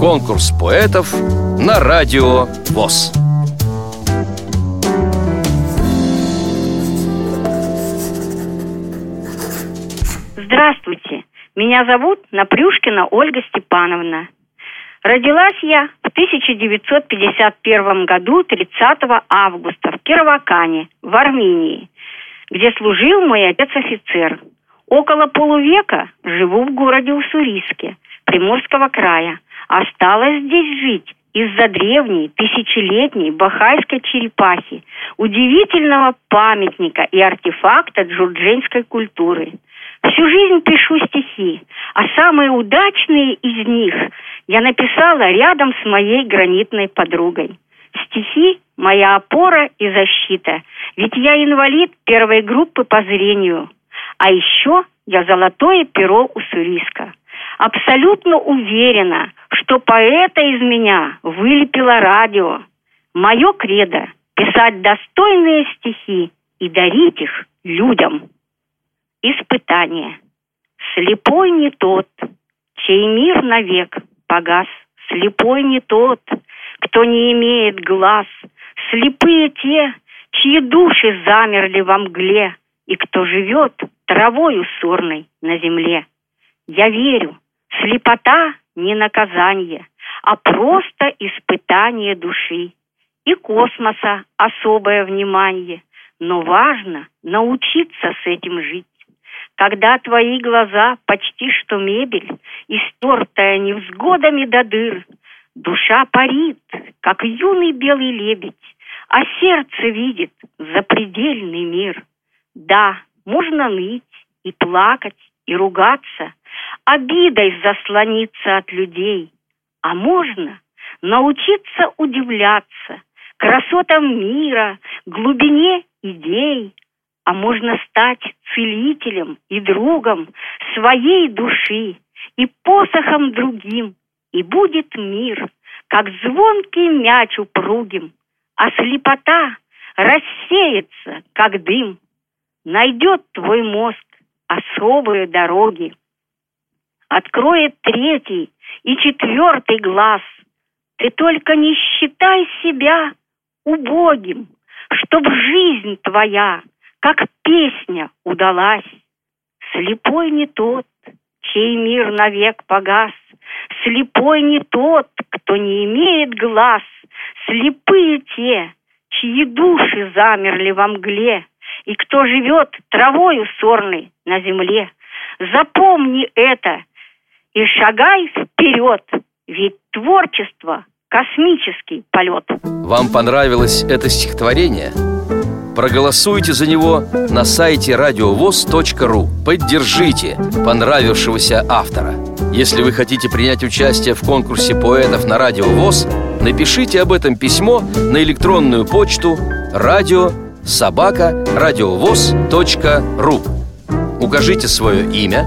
Конкурс поэтов на радио ВОЗ. Здравствуйте, меня зовут Напрюшкина Ольга Степановна. Родилась я в 1951 году 30 августа в Кировакане, в Армении, где служил мой отец-офицер. Около полувека живу в городе Уссурийске, Приморского края. Осталось здесь жить из-за древней, тысячелетней бахайской черепахи, удивительного памятника и артефакта джурдженской культуры. Всю жизнь пишу стихи, а самые удачные из них я написала рядом с моей гранитной подругой. Стихи – моя опора и защита, ведь я инвалид первой группы по зрению. А еще я золотое перо уссурийска. Абсолютно уверена, что поэта из меня вылепило радио. Мое кредо – писать достойные стихи и дарить их людям. Испытание. Слепой не тот, чей мир навек погас. Слепой не тот, кто не имеет глаз. Слепые те, чьи души замерли во мгле, и кто живет травою сорной на земле. Я верю, слепота не наказание, а просто испытание души. И космоса особое внимание, но важно научиться с этим жить. Когда твои глаза почти что мебель, истертая невзгодами до дыр, душа парит, как юный белый лебедь, а сердце видит запредельный мир. Да, можно ныть и плакать, и ругаться, обидой заслониться от людей, а можно научиться удивляться красотам мира, глубине идей, а можно стать целителем и другом своей души и посохом другим, и будет мир, как звонкий мяч упругим, а слепота рассеется, как дым. Найдет твой мозг особые дороги, откроет третий и четвертый глаз. Ты только не считай себя убогим, чтоб жизнь твоя как песня удалась. Слепой не тот, чей мир навек погас, Слепой не тот, кто не имеет глаз, Слепые те, чьи души замерли во мгле, И кто живет травою сорной на земле. Запомни это и шагай вперед, ведь творчество — космический полет. Вам понравилось это стихотворение? Проголосуйте за него на сайте радиовоз.ру Поддержите понравившегося автора Если вы хотите принять участие в конкурсе поэтов на Радио ВОЗ Напишите об этом письмо на электронную почту радио собака радиовоз.ру Укажите свое имя,